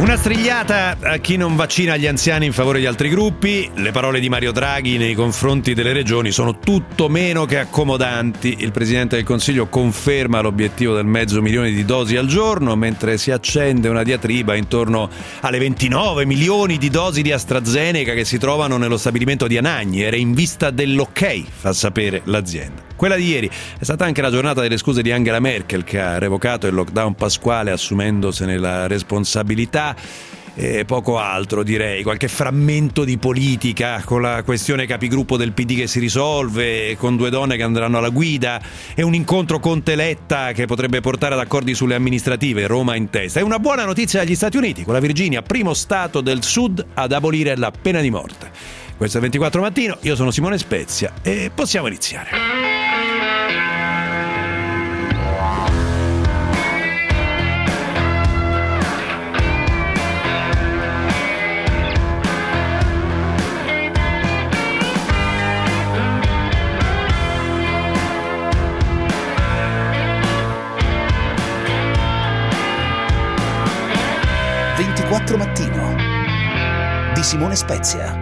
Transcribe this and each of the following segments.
Una strigliata a chi non vaccina gli anziani in favore di altri gruppi. Le parole di Mario Draghi nei confronti delle regioni sono tutto meno che accomodanti. Il Presidente del Consiglio conferma l'obiettivo del mezzo milione di dosi al giorno, mentre si accende una diatriba intorno alle 29 milioni di dosi di AstraZeneca che si trovano nello stabilimento di Anagni. Era in vista dell'ok, fa sapere l'azienda. Quella di ieri è stata anche la giornata delle scuse di Angela Merkel che ha revocato il lockdown pasquale assumendosene la responsabilità e poco altro direi, qualche frammento di politica con la questione capigruppo del PD che si risolve, con due donne che andranno alla guida e un incontro con Teletta che potrebbe portare ad accordi sulle amministrative, Roma in testa. È una buona notizia agli Stati Uniti, con la Virginia, primo stato del sud ad abolire la pena di morte. Questo è 24 mattino, io sono Simone Spezia e possiamo iniziare. 4 Mattino di Simone Spezia.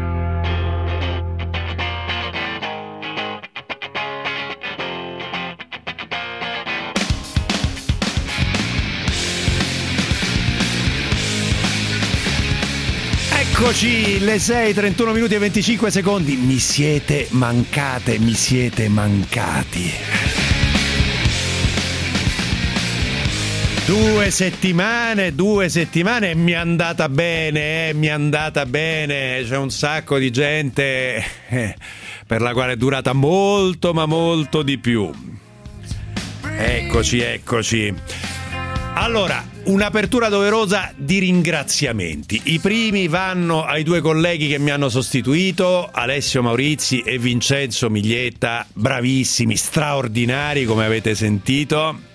Eccoci, le 6, 31 minuti e 25 secondi. Mi siete mancate, mi siete mancati. Due settimane, due settimane mi è andata bene, eh, mi è andata bene. C'è un sacco di gente eh, per la quale è durata molto, ma molto di più. Eccoci, eccoci. Allora, un'apertura doverosa di ringraziamenti. I primi vanno ai due colleghi che mi hanno sostituito, Alessio Maurizi e Vincenzo Miglietta, bravissimi, straordinari come avete sentito.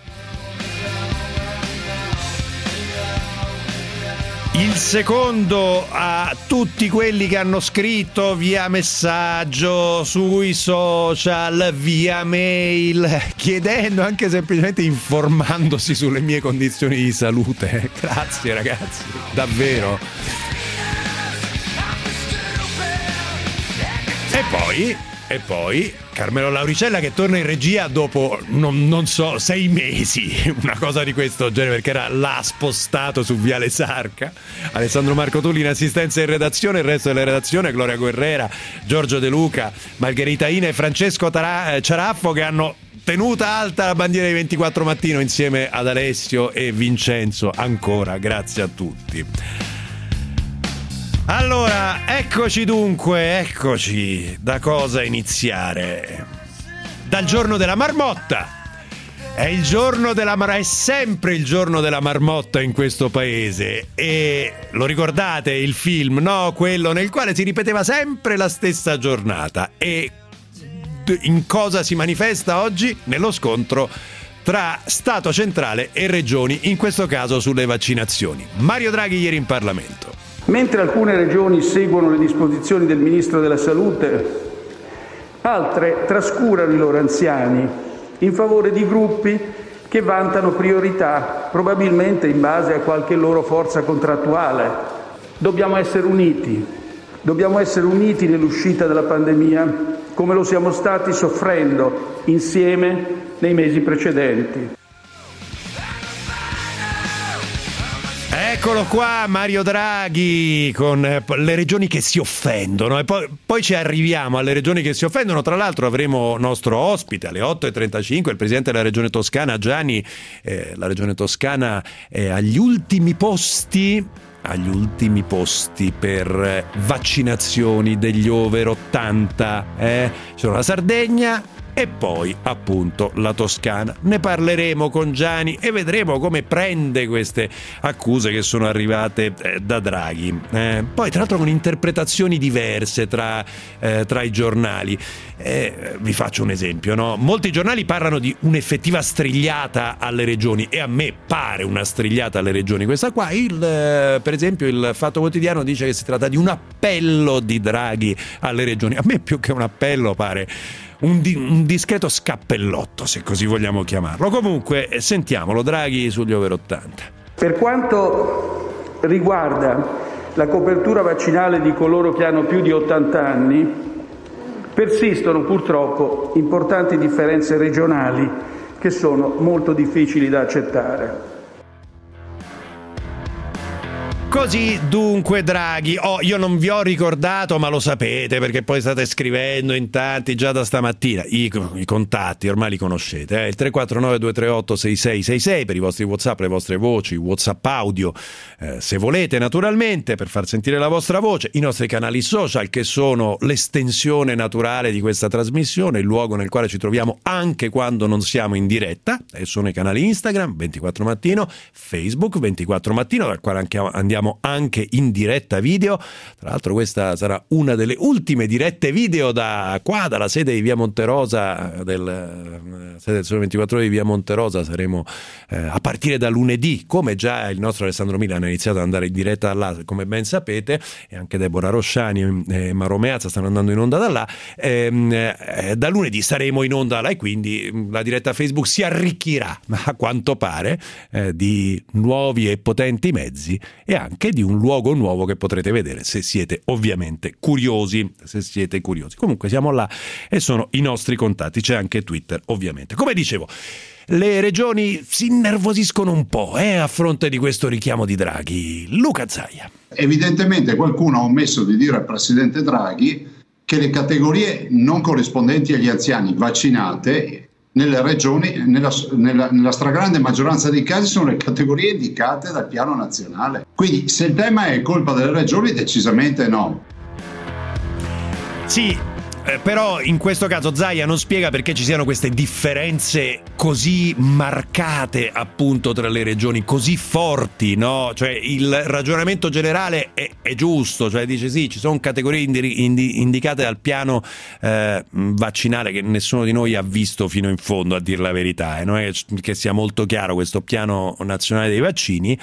Il secondo a tutti quelli che hanno scritto via messaggio, sui social, via mail, chiedendo anche semplicemente informandosi sulle mie condizioni di salute. Grazie ragazzi, davvero. E poi e poi Carmelo Lauricella che torna in regia dopo, non, non, so, sei mesi, una cosa di questo genere, perché era l'ha spostato su Viale Sarca. Alessandro Marco Tulli in assistenza in redazione, il resto della redazione, Gloria Guerrera, Giorgio De Luca, Margherita Ina e Francesco Tara- Ciaraffo che hanno tenuta alta la bandiera di 24 mattino insieme ad Alessio e Vincenzo. Ancora, grazie a tutti. Allora, eccoci dunque, eccoci. Da cosa iniziare? Dal giorno della marmotta. È il giorno della marmotta, è sempre il giorno della marmotta in questo paese e lo ricordate il film, no? Quello nel quale si ripeteva sempre la stessa giornata e in cosa si manifesta oggi? Nello scontro tra Stato centrale e regioni, in questo caso sulle vaccinazioni. Mario Draghi ieri in Parlamento. Mentre alcune regioni seguono le disposizioni del Ministro della Salute, altre trascurano i loro anziani in favore di gruppi che vantano priorità, probabilmente in base a qualche loro forza contrattuale. Dobbiamo essere uniti, dobbiamo essere uniti nell'uscita dalla pandemia, come lo siamo stati soffrendo insieme nei mesi precedenti. Eccolo qua Mario Draghi con eh, le regioni che si offendono e poi, poi, ci arriviamo alle regioni che si offendono. Tra l'altro avremo nostro ospite alle 8.35 il presidente della regione toscana Gianni. Eh, la regione toscana è agli ultimi posti agli ultimi posti per eh, vaccinazioni degli over 80. Eh? Sono la Sardegna, e poi appunto la Toscana. Ne parleremo con Gianni e vedremo come prende queste accuse che sono arrivate eh, da Draghi. Eh, poi tra l'altro con interpretazioni diverse tra, eh, tra i giornali. Eh, vi faccio un esempio, no? molti giornali parlano di un'effettiva strigliata alle regioni e a me pare una strigliata alle regioni questa qua. Il, eh, per esempio il Fatto Quotidiano dice che si tratta di un appello di Draghi alle regioni. A me più che un appello pare un, di, un, discreto scappellotto, se così vogliamo chiamarlo. Comunque, sentiamolo, Draghi sugli over 80. Per quanto riguarda la copertura vaccinale di coloro che hanno più di 80 anni, persistono purtroppo importanti differenze regionali che sono molto difficili da accettare. Così dunque Draghi, oh, io non vi ho ricordato ma lo sapete perché poi state scrivendo in tanti già da stamattina, i, i contatti ormai li conoscete, eh? il 349 238 6666 per i vostri whatsapp, le vostre voci, whatsapp audio eh, se volete naturalmente per far sentire la vostra voce, i nostri canali social che sono l'estensione naturale di questa trasmissione, il luogo nel quale ci troviamo anche quando non siamo in diretta. E sono i canali Instagram 24 mattino, Facebook 24 mattino dal quale anche andiamo siamo anche in diretta video. Tra l'altro questa sarà una delle ultime dirette video da qua, dalla sede di Via Monterosa, del, eh, sede del Sole 24 Ore di Via Monterosa, saremo eh, a partire da lunedì, come già il nostro Alessandro Milan ha iniziato ad andare in diretta da là, come ben sapete, e anche Deborah Rosciani e Maro Meazza stanno andando in onda da là. Ehm, eh, da lunedì saremo in onda là e quindi mm, la diretta Facebook si arricchirà, a quanto pare, eh, di nuovi e potenti mezzi e anche anche di un luogo nuovo che potrete vedere se siete ovviamente curiosi, se siete curiosi. Comunque siamo là e sono i nostri contatti, c'è anche Twitter ovviamente. Come dicevo, le regioni si innervosiscono un po' eh, a fronte di questo richiamo di Draghi. Luca Zaia. Evidentemente qualcuno ha omesso di dire al presidente Draghi che le categorie non corrispondenti agli anziani vaccinate nelle regioni, nella, nella, nella, stragrande maggioranza dei casi sono le categorie indicate dal piano nazionale. Quindi se il tema è colpa delle regioni, decisamente no. Sì, eh, però in questo caso Zaia non spiega perché ci siano queste differenze così marcate appunto tra le regioni, così forti, no? Cioè il ragionamento generale è, è giusto, cioè dice sì, ci sono categorie indi, indi, indicate dal piano eh, vaccinale che nessuno di noi ha visto fino in fondo, a dire la verità, e eh? non è che sia molto chiaro questo piano nazionale dei vaccini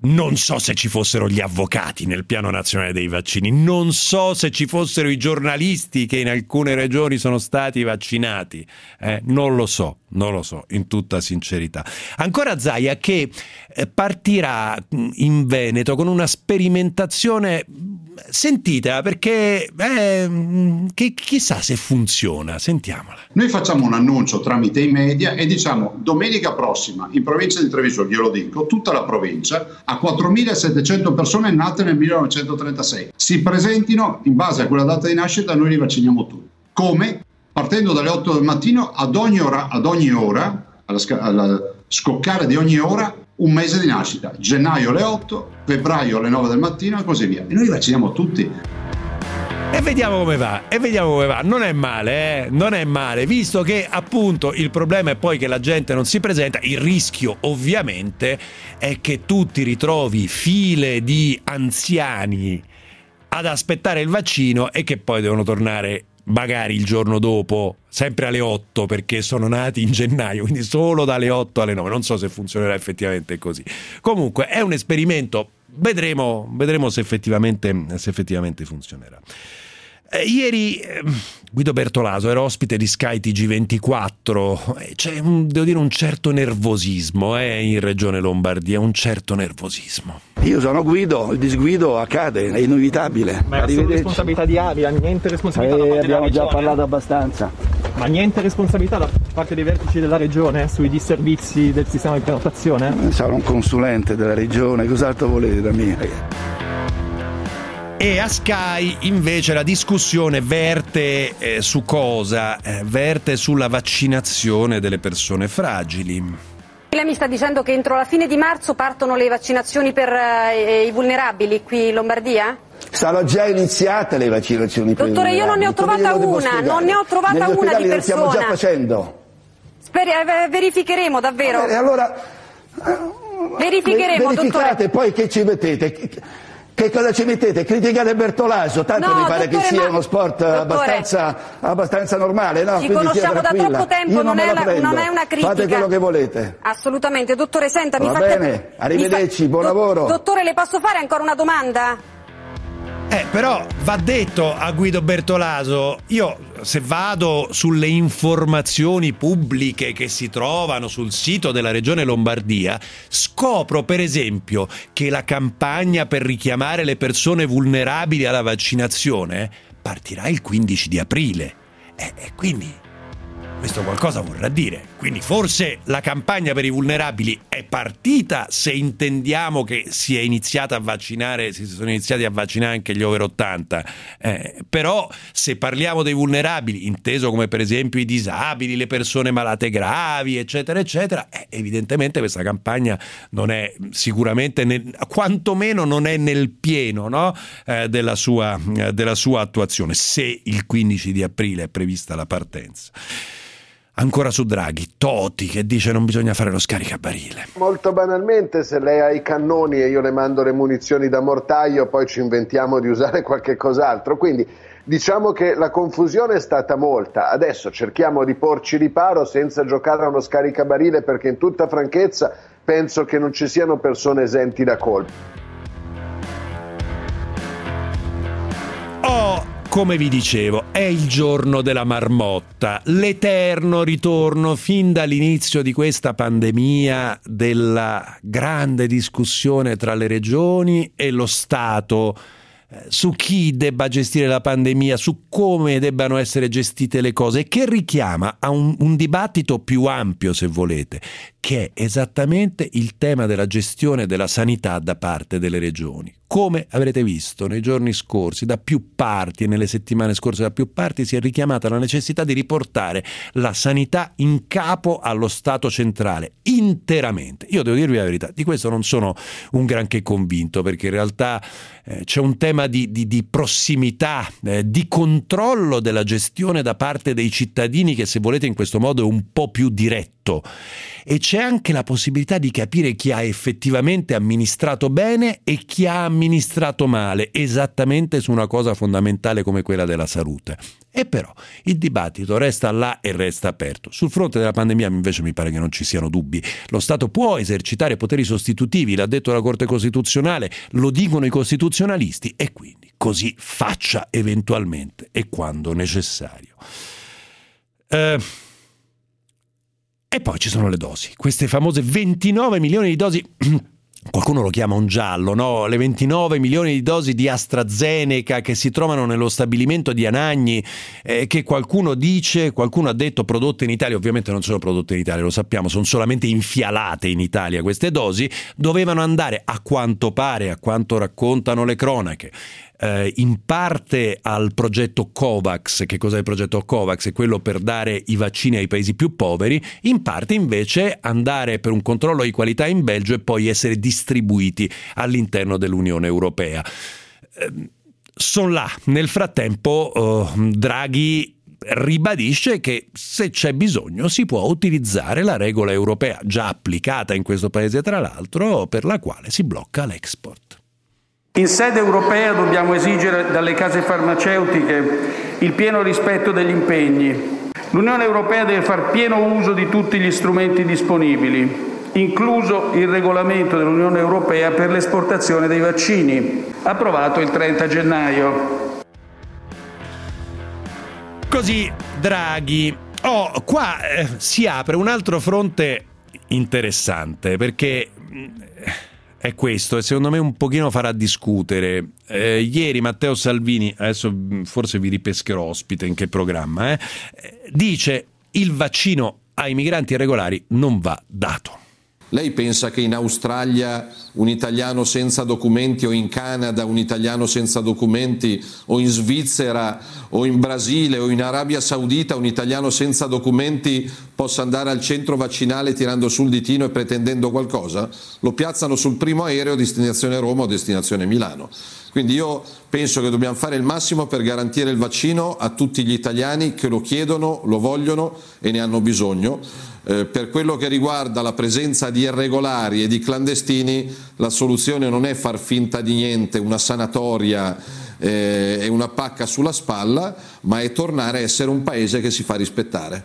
non so se ci fossero gli avvocati nel piano nazionale dei vaccini, non so se ci fossero i giornalisti che in alcune regioni sono stati vaccinati, eh, non lo so, non lo so, in tutta sincerità. Ancora Zaia che eh, partirà in Veneto con una sperimentazione sentita perché eh, che, chissà se funziona, sentiamola. Noi facciamo un annuncio tramite i media e diciamo domenica prossima in provincia di Treviso, glielo dico, tutta la provincia ha 4.700 persone nate nel 1936. Si presentino in base a quella data di nascita, noi li vacciniamo tutti. Come? Partendo dalle 8 del mattino ad ogni ora, ad ogni ora alla, alla scoccare di ogni ora un mese di nascita, gennaio alle 8, febbraio alle 9 del mattino e così via. E noi vacciniamo tutti. E vediamo come va, e vediamo come va. Non è male, eh? Non è male, visto che appunto il problema è poi che la gente non si presenta. Il rischio, ovviamente, è che tu ti ritrovi file di anziani ad aspettare il vaccino e che poi devono tornare magari il giorno dopo, sempre alle 8 perché sono nati in gennaio, quindi solo dalle 8 alle 9. Non so se funzionerà effettivamente così. Comunque è un esperimento, vedremo, vedremo se, effettivamente, se effettivamente funzionerà. Eh, ieri eh, Guido Bertolaso era ospite di Sky TG24, c'è un, devo dire un certo nervosismo eh, in Regione Lombardia, un certo nervosismo. Io sono Guido, il disguido accade, è inevitabile. Ma è responsabilità di Avia, niente responsabilità eh, da parte abbiamo già parlato abbastanza. Ma niente responsabilità da parte dei vertici della Regione sui disservizi del sistema di prenotazione? Sono un consulente della Regione, cos'altro volete da me? E a Sky invece la discussione verte eh, su cosa? Eh, verte sulla vaccinazione delle persone fragili. Lei mi sta dicendo che entro la fine di marzo partono le vaccinazioni per eh, i vulnerabili qui in Lombardia? Sono già iniziate le vaccinazioni per Dottore, io non ne ho trovata una, non ne ho trovata Negli una di le stiamo persona. già facendo. Speri- eh, verificheremo davvero. E allora Verificheremo, verificate dottore. poi che ci mettete. Che cosa ci mettete? Criticate Bertolaso, tanto No, mi pare che sia ma- uno sport abbastanza, abbastanza normale, no? Ci Quindi conosciamo da troppo tempo, Io non me è la non è una critica. Fate quello che volete. Assolutamente. Dottore, senta, mi Va fa bene, arrivederci, buon lavoro. Dottore, le posso fare ancora una domanda? Eh, però va detto a Guido Bertolaso, io se vado sulle informazioni pubbliche che si trovano sul sito della Regione Lombardia, scopro per esempio che la campagna per richiamare le persone vulnerabili alla vaccinazione partirà il 15 di aprile. E eh, quindi questo qualcosa vorrà dire. Quindi forse la campagna per i vulnerabili è partita se intendiamo che si è iniziata a vaccinare, si sono iniziati a vaccinare anche gli over 80. Eh, però se parliamo dei vulnerabili, inteso come per esempio i disabili, le persone malate gravi, eccetera, eccetera, eh, evidentemente questa campagna non è sicuramente, nel, quantomeno non è nel pieno no? eh, della, sua, eh, della sua attuazione, se il 15 di aprile è prevista la partenza. Ancora su Draghi, Toti che dice non bisogna fare lo scaricabarile. Molto banalmente, se lei ha i cannoni e io le mando le munizioni da mortaio, poi ci inventiamo di usare qualche cos'altro. Quindi diciamo che la confusione è stata molta. Adesso cerchiamo di porci riparo senza giocare a uno scaricabarile perché in tutta franchezza penso che non ci siano persone esenti da colpa. Come vi dicevo, è il giorno della marmotta, l'eterno ritorno fin dall'inizio di questa pandemia della grande discussione tra le regioni e lo Stato eh, su chi debba gestire la pandemia, su come debbano essere gestite le cose, che richiama a un, un dibattito più ampio, se volete, che è esattamente il tema della gestione della sanità da parte delle regioni. Come avrete visto nei giorni scorsi, da più parti e nelle settimane scorse da più parti si è richiamata la necessità di riportare la sanità in capo allo Stato centrale, interamente. Io devo dirvi la verità, di questo non sono un granché convinto, perché in realtà eh, c'è un tema di, di, di prossimità, eh, di controllo della gestione da parte dei cittadini che se volete in questo modo è un po' più diretto e c'è anche la possibilità di capire chi ha effettivamente amministrato bene e chi ha amministrato male, esattamente su una cosa fondamentale come quella della salute. E però il dibattito resta là e resta aperto. Sul fronte della pandemia invece mi pare che non ci siano dubbi. Lo Stato può esercitare poteri sostitutivi, l'ha detto la Corte Costituzionale, lo dicono i costituzionalisti e quindi così faccia eventualmente e quando necessario. Eh, e poi ci sono le dosi, queste famose 29 milioni di dosi. Qualcuno lo chiama un giallo, no? Le 29 milioni di dosi di AstraZeneca che si trovano nello stabilimento di Anagni, eh, che qualcuno dice, qualcuno ha detto prodotte in Italia, ovviamente non sono prodotte in Italia, lo sappiamo, sono solamente infialate in Italia queste dosi, dovevano andare a quanto pare, a quanto raccontano le cronache, eh, in parte al progetto COVAX, che cos'è il progetto COVAX? È quello per dare i vaccini ai paesi più poveri, in parte invece andare per un controllo di qualità in Belgio e poi essere distribuiti all'interno dell'Unione Europea. Eh, sono là. Nel frattempo eh, Draghi ribadisce che se c'è bisogno si può utilizzare la regola europea già applicata in questo paese tra l'altro per la quale si blocca l'export. In sede europea dobbiamo esigere dalle case farmaceutiche il pieno rispetto degli impegni. L'Unione Europea deve far pieno uso di tutti gli strumenti disponibili, incluso il regolamento dell'Unione Europea per l'esportazione dei vaccini, approvato il 30 gennaio. Così Draghi. Oh, qua eh, si apre un altro fronte interessante perché è questo e secondo me un pochino farà discutere. Eh, ieri Matteo Salvini, adesso mm, forse vi ripescherò ospite in che programma, eh, dice il vaccino ai migranti irregolari non va dato. Lei pensa che in Australia un italiano senza documenti o in Canada un italiano senza documenti o in Svizzera o in Brasile o in Arabia Saudita un italiano senza documenti possa andare al centro vaccinale tirando sul ditino e pretendendo qualcosa? Lo piazzano sul primo aereo destinazione Roma o destinazione Milano. Quindi io penso che dobbiamo fare il massimo per garantire il vaccino a tutti gli italiani che lo chiedono, lo vogliono e ne hanno bisogno. Eh, per quello che riguarda la presenza di irregolari e di clandestini, la soluzione non è far finta di niente, una sanatoria eh, e una pacca sulla spalla, ma è tornare a essere un paese che si fa rispettare.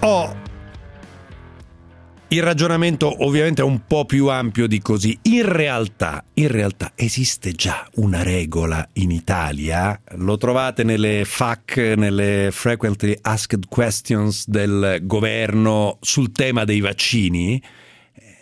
Oh, Il ragionamento ovviamente è un po' più ampio di così. In realtà, in realtà esiste già una regola in Italia, lo trovate nelle FAQ, nelle Frequently Asked Questions del governo sul tema dei vaccini,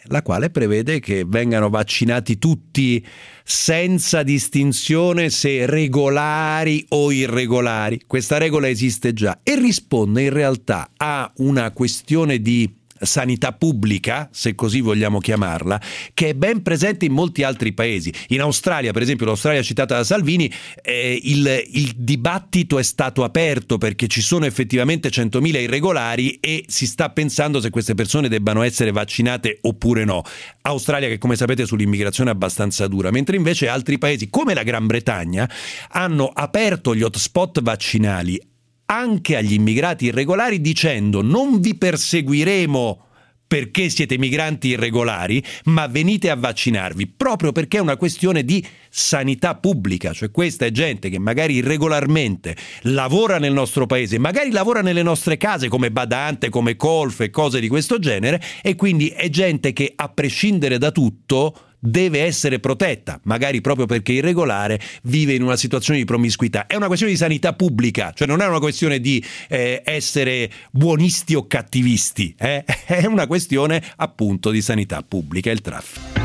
la quale prevede che vengano vaccinati tutti senza distinzione se regolari o irregolari. Questa regola esiste già e risponde in realtà a una questione di sanità pubblica, se così vogliamo chiamarla, che è ben presente in molti altri paesi. In Australia, per esempio, l'Australia citata da Salvini, eh, il, il, dibattito è stato aperto perché ci sono effettivamente 100.000 irregolari e si sta pensando se queste persone debbano essere vaccinate oppure no. Australia che come sapete sull'immigrazione è abbastanza dura, mentre invece altri paesi come la Gran Bretagna hanno aperto gli hotspot vaccinali anche agli immigrati irregolari dicendo non vi perseguiremo perché siete migranti irregolari, ma venite a vaccinarvi, proprio perché è una questione di sanità pubblica, cioè questa è gente che magari irregolarmente lavora nel nostro paese, magari lavora nelle nostre case come badante, come colf e cose di questo genere, e quindi è gente che a prescindere da tutto deve essere protetta, magari proprio perché irregolare vive in una situazione di promiscuità. È una questione di sanità pubblica, cioè non è una questione di eh, essere buonisti o cattivisti, eh? è una questione appunto di sanità pubblica, il traffico.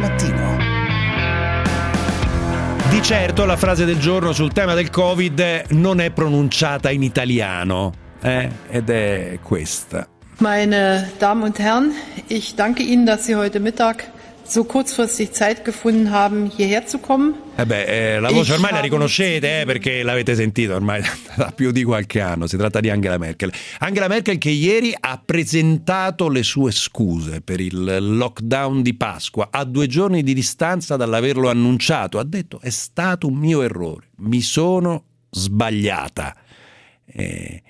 mattino. Di certo la frase del giorno sul tema del Covid non è pronunciata in italiano, eh? ed è questa. Meine Damen und Herren, ich danke Ihnen, dass Sie heute Mittag so kurzfristig Zeit gefunden haben, hierher zu kommen. Eh beh, eh, la voce ormai la riconoscete eh, perché l'avete sentita ormai da più di qualche anno. Si tratta di Angela Merkel. Angela Merkel che ieri ha presentato le sue scuse per il lockdown di Pasqua a due giorni di distanza dall'averlo annunciato. Ha detto è stato un mio errore, mi sono sbagliata. Eh,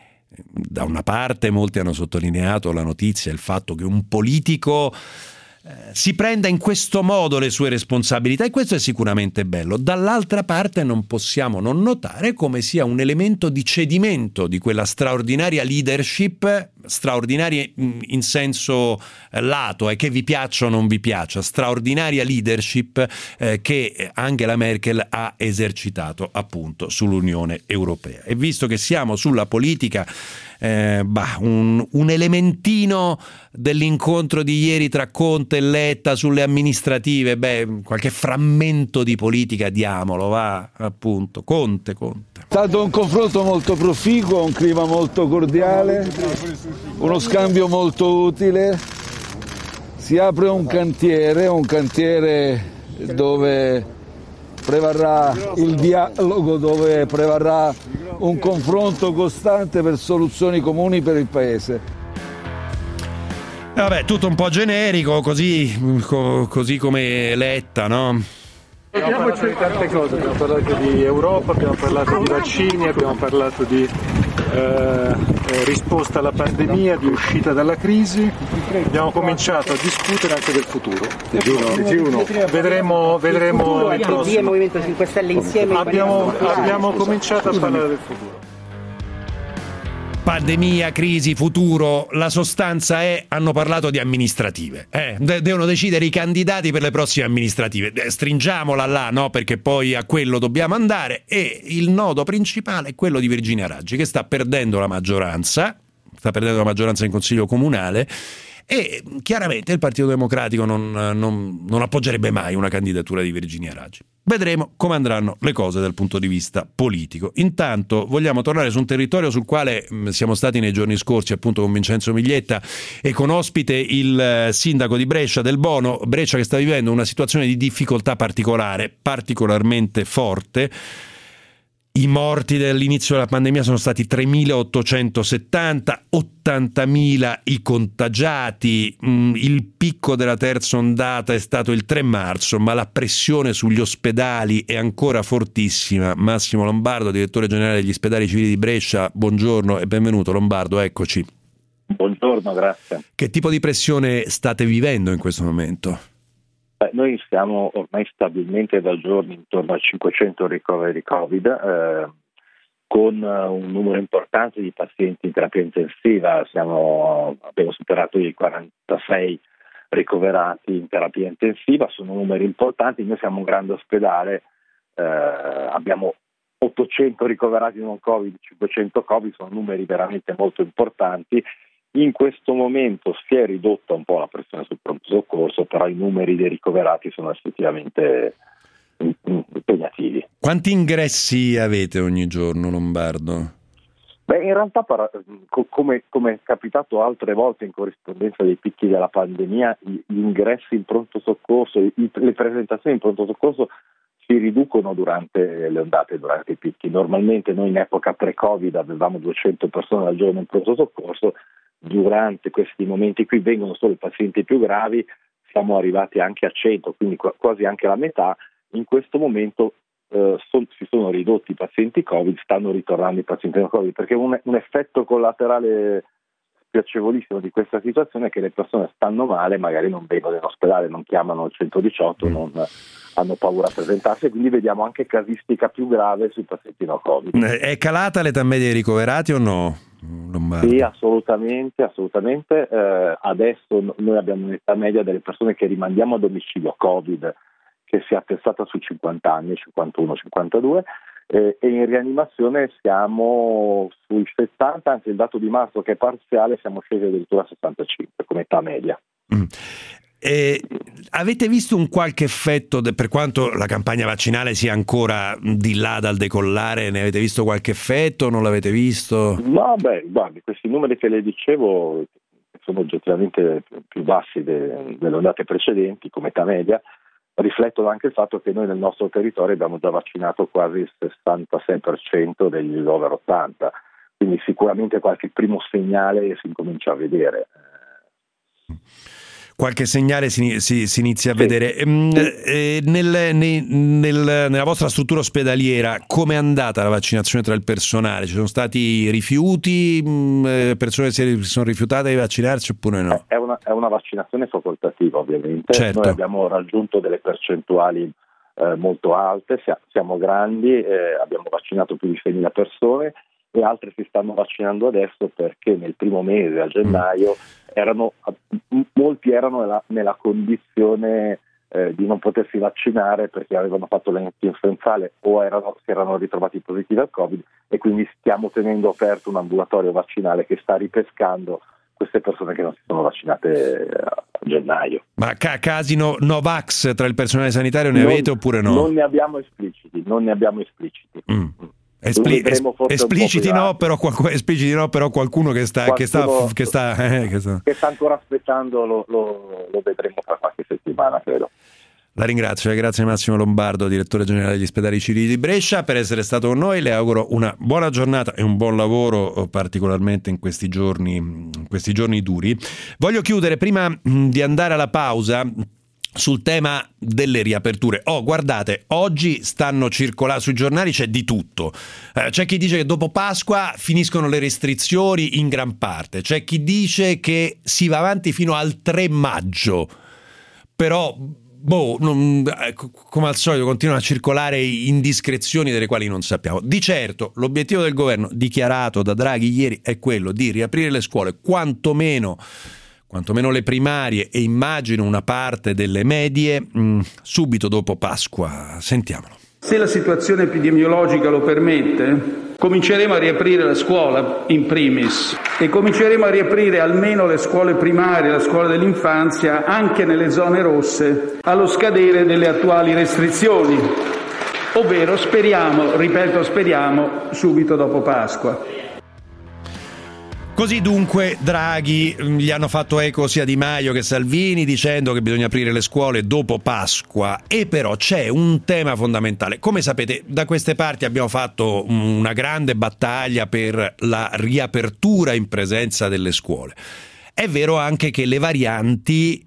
da una parte molti hanno sottolineato la notizia, il fatto che un politico si prenda in questo modo le sue responsabilità e questo è sicuramente bello. Dall'altra parte non possiamo non notare come sia un elemento di cedimento di quella straordinaria leadership, straordinaria in senso eh, lato, e eh, che vi piaccia o non vi piaccia, straordinaria leadership eh, che Angela Merkel ha esercitato appunto sull'Unione Europea. E visto che siamo sulla politica eh, bah, un, un, elementino dell'incontro di ieri tra Conte e Letta sulle amministrative, beh, qualche frammento di politica diamolo, va appunto, Conte, Conte. È stato un confronto molto proficuo, un clima molto cordiale, uno scambio molto utile, si apre un cantiere, un cantiere dove prevarrà il dialogo, dove prevarrà un confronto costante per soluzioni comuni per il Paese. Vabbè, tutto un po' generico, così, co- così come Letta, no? Abbiamo parlato di tante cose, abbiamo parlato di Europa, abbiamo parlato di vaccini, abbiamo parlato di eh, eh risposta alla pandemia, di uscita dalla crisi, abbiamo cominciato a discutere anche del futuro. Vedremo, vedremo il prossimo. Movimento 5 Stelle insieme. Abbiamo, abbiamo cominciato a parlare del futuro pandemia, crisi, futuro, la sostanza è, hanno parlato di amministrative, eh, devono decidere i candidati per le prossime amministrative, stringiamola là, no? perché poi a quello dobbiamo andare e il nodo principale è quello di Virginia Raggi che sta perdendo la maggioranza, sta perdendo la maggioranza in Consiglio Comunale e chiaramente il Partito Democratico non, non, non appoggerebbe mai una candidatura di Virginia Raggi. Vedremo come andranno le cose dal punto di vista politico. Intanto vogliamo tornare su un territorio sul quale mm, siamo stati nei giorni scorsi appunto con Vincenzo Miglietta e con ospite il eh, sindaco di Brescia del Bono, Brescia che sta vivendo una situazione di difficoltà particolare, particolarmente forte i morti dall'inizio della pandemia sono stati 3.870, 80.000 i contagiati, mm, il picco della terza ondata è stato il 3 marzo, ma la pressione sugli ospedali è ancora fortissima. Massimo Lombardo, direttore generale degli ospedali civili di Brescia, buongiorno e benvenuto Lombardo, eccoci. Buongiorno, grazie. Che tipo di pressione state vivendo in questo momento? Beh, noi siamo ormai stabilmente da giorni intorno a 500 ricoveri Covid, eh, con un numero importante di pazienti in terapia intensiva. Siamo, abbiamo superato i 46 ricoverati in terapia intensiva, sono numeri importanti. Noi siamo un grande ospedale, eh, abbiamo 800 ricoverati non Covid, 500 Covid, sono numeri veramente molto importanti. In questo momento si è ridotta un po' la pressione sul pronto soccorso, però i numeri dei ricoverati sono effettivamente impegnativi. Quanti ingressi avete ogni giorno, Lombardo? Beh, in realtà, come, come, è capitato altre volte in corrispondenza dei picchi della pandemia, gli ingressi in pronto soccorso, le presentazioni in pronto soccorso si riducono durante le ondate, durante i picchi. Normalmente noi in epoca pre-Covid avevamo 200 persone al giorno in pronto soccorso, durante questi momenti qui vengono solo i pazienti più gravi, siamo arrivati anche a 100, quindi quasi anche la metà. In questo momento eh, son, si sono ridotti i pazienti Covid, stanno ritornando i pazienti Covid, perché un, un effetto collaterale piacevolissimo di questa situazione è che le persone stanno male, magari non vengono in ospedale, non chiamano il 118, mm. non hanno paura a presentarsi quindi vediamo anche casistica più grave sui pazienti no Covid. Eh, è calata l'età media dei ricoverati o no? Lombardo. Sì, assolutamente, assolutamente. Eh, adesso noi abbiamo un'età media delle persone che rimandiamo a domicilio Covid che si è attestata su 50 anni, 51-52 eh, e in rianimazione siamo sui 70, anzi il dato di marzo che è parziale siamo scesi addirittura a 65 come età media. Mm. Eh, avete visto un qualche effetto, de, per quanto la campagna vaccinale sia ancora di là dal decollare, ne avete visto qualche effetto? Non l'avete visto? No, beh, guardi, questi numeri che le dicevo sono oggettivamente più bassi de, delle ondate precedenti come età media, riflettono anche il fatto che noi nel nostro territorio abbiamo già vaccinato quasi il 66% degli over 80, quindi sicuramente qualche primo segnale si incomincia a vedere qualche segnale si, si, si inizia a sì. vedere. Ehm, eh, nel, nel, nel, nella vostra struttura ospedaliera, come è andata la vaccinazione tra il personale? Ci sono stati rifiuti, mm, eh, persone si sono rifiutate di vaccinarsi oppure no? È una, è una vaccinazione facoltativa ovviamente, certo. noi abbiamo raggiunto delle percentuali eh, molto alte, siamo grandi, eh, abbiamo vaccinato più di 6.000 persone e altre si stanno vaccinando adesso perché nel primo mese, a gennaio, erano, molti erano nella, nella condizione eh, di non potersi vaccinare perché avevano fatto l'influenza influenzale o erano, si erano ritrovati positivi al Covid e quindi stiamo tenendo aperto un ambulatorio vaccinale che sta ripescando queste persone che non si sono vaccinate eh, a gennaio. Ma ca- casi no, Novax tra il personale sanitario ne non, avete oppure no? Non ne abbiamo espliciti, non ne abbiamo espliciti. Mm. Espli- es- espliciti, no, però, espliciti no, però qualcuno che sta, qualcuno che sta, che sta, eh, che sta. Che sta ancora aspettando lo, lo, lo vedremo fra qualche settimana, credo. La ringrazio, grazie Massimo Lombardo, direttore generale degli ospedali civili di Brescia, per essere stato con noi. Le auguro una buona giornata e un buon lavoro, particolarmente in questi giorni, in questi giorni duri. Voglio chiudere prima di andare alla pausa sul tema delle riaperture. Oh, guardate, oggi stanno circolando sui giornali c'è di tutto. Eh, c'è chi dice che dopo Pasqua finiscono le restrizioni in gran parte, c'è chi dice che si va avanti fino al 3 maggio. Però boh, non, eh, come al solito continuano a circolare indiscrezioni delle quali non sappiamo. Di certo, l'obiettivo del governo dichiarato da Draghi ieri è quello di riaprire le scuole quantomeno quantomeno le primarie e immagino una parte delle medie, mh, mm, subito dopo Pasqua. Sentiamolo. Se la situazione epidemiologica lo permette, cominceremo a riaprire la scuola in primis e cominceremo a riaprire almeno le scuole primarie, la scuola dell'infanzia, anche nelle zone rosse, allo scadere delle attuali restrizioni, ovvero speriamo, ripeto speriamo, subito dopo Pasqua. Così dunque Draghi mm, gli hanno fatto eco sia Di Maio che Salvini dicendo che bisogna aprire le scuole dopo Pasqua e però c'è un tema fondamentale. Come sapete da queste parti abbiamo fatto una grande battaglia per la riapertura in presenza delle scuole. È vero anche che le varianti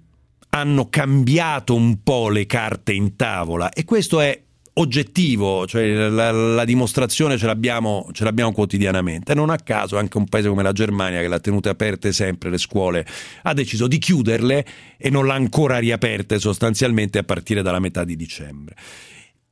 hanno cambiato un po' le carte in tavola e questo è oggettivo, cioè la, la dimostrazione ce l'abbiamo, ce l'abbiamo quotidianamente. Non a caso anche un paese come la Germania, che l'ha tenute aperte sempre le scuole, ha deciso di chiuderle e non l'ha ancora riaperte sostanzialmente a partire dalla metà di dicembre.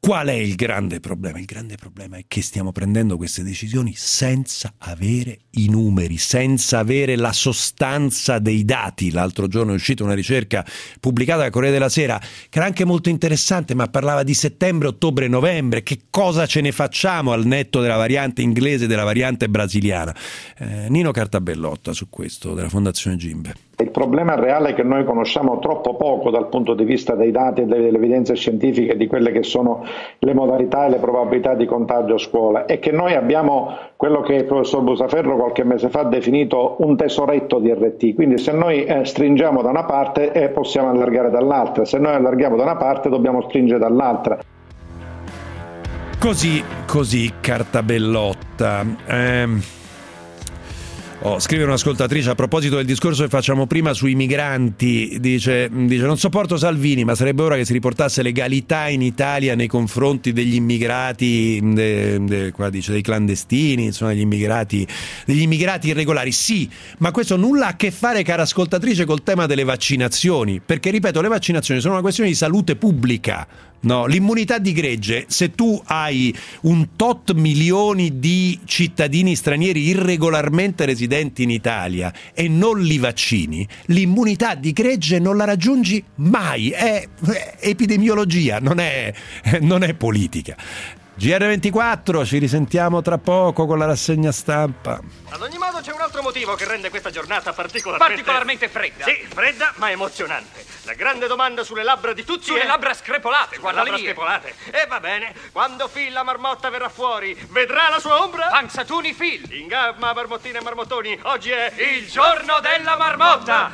Qual è il grande problema? Il grande problema è che stiamo prendendo queste decisioni senza avere i numeri, senza avere la sostanza dei dati. L'altro giorno è uscita una ricerca pubblicata da Corriere della Sera che era anche molto interessante, ma parlava di settembre, ottobre, novembre. Che cosa ce ne facciamo al netto della variante inglese e della variante brasiliana? Eh, Nino Cartabellotta su questo della Fondazione Gimbe. Il problema reale è che noi conosciamo troppo poco dal punto di vista dei dati e delle evidenze scientifiche di quelle che sono le modalità e le probabilità di contagio a scuola e che noi abbiamo quello che il professor Busaferro qualche mese fa ha definito un tesoretto di RT, quindi se noi eh, stringiamo da una parte eh, possiamo allargare dall'altra, se noi allarghiamo da una parte dobbiamo stringere dall'altra. Così, così, Cartabellotta. Ehm... Oh, scrive un'ascoltatrice a proposito del discorso che facciamo prima sui migranti, dice, dice, non sopporto Salvini ma sarebbe ora che si riportasse legalità in Italia nei confronti degli immigrati, de, de, qua dice, dei clandestini, insomma degli immigrati, degli immigrati irregolari. Sì, ma questo nulla ha a che fare, cara ascoltatrice, col tema delle vaccinazioni, perché ripeto, le vaccinazioni sono una questione di salute pubblica, No, l'immunità di gregge, se tu hai un tot milioni di cittadini stranieri irregolarmente residenti in Italia e non li vaccini, l'immunità di gregge non la raggiungi mai, è, è epidemiologia, non è, non è politica. GR24, ci risentiamo tra poco con la rassegna stampa. Ad ogni modo c'è un altro motivo che rende questa giornata particolarmente... Particolarmente fredda. Sì, fredda ma emozionante. La grande domanda sulle labbra di tutti Sulle è... labbra screpolate, Sulle guarda labbra le mie. screpolate. E va bene, quando Phil la marmotta verrà fuori, vedrà la sua ombra? Panzatuni Phil. In gamma, marmottine e marmottoni, oggi è... Il giorno della marmotta!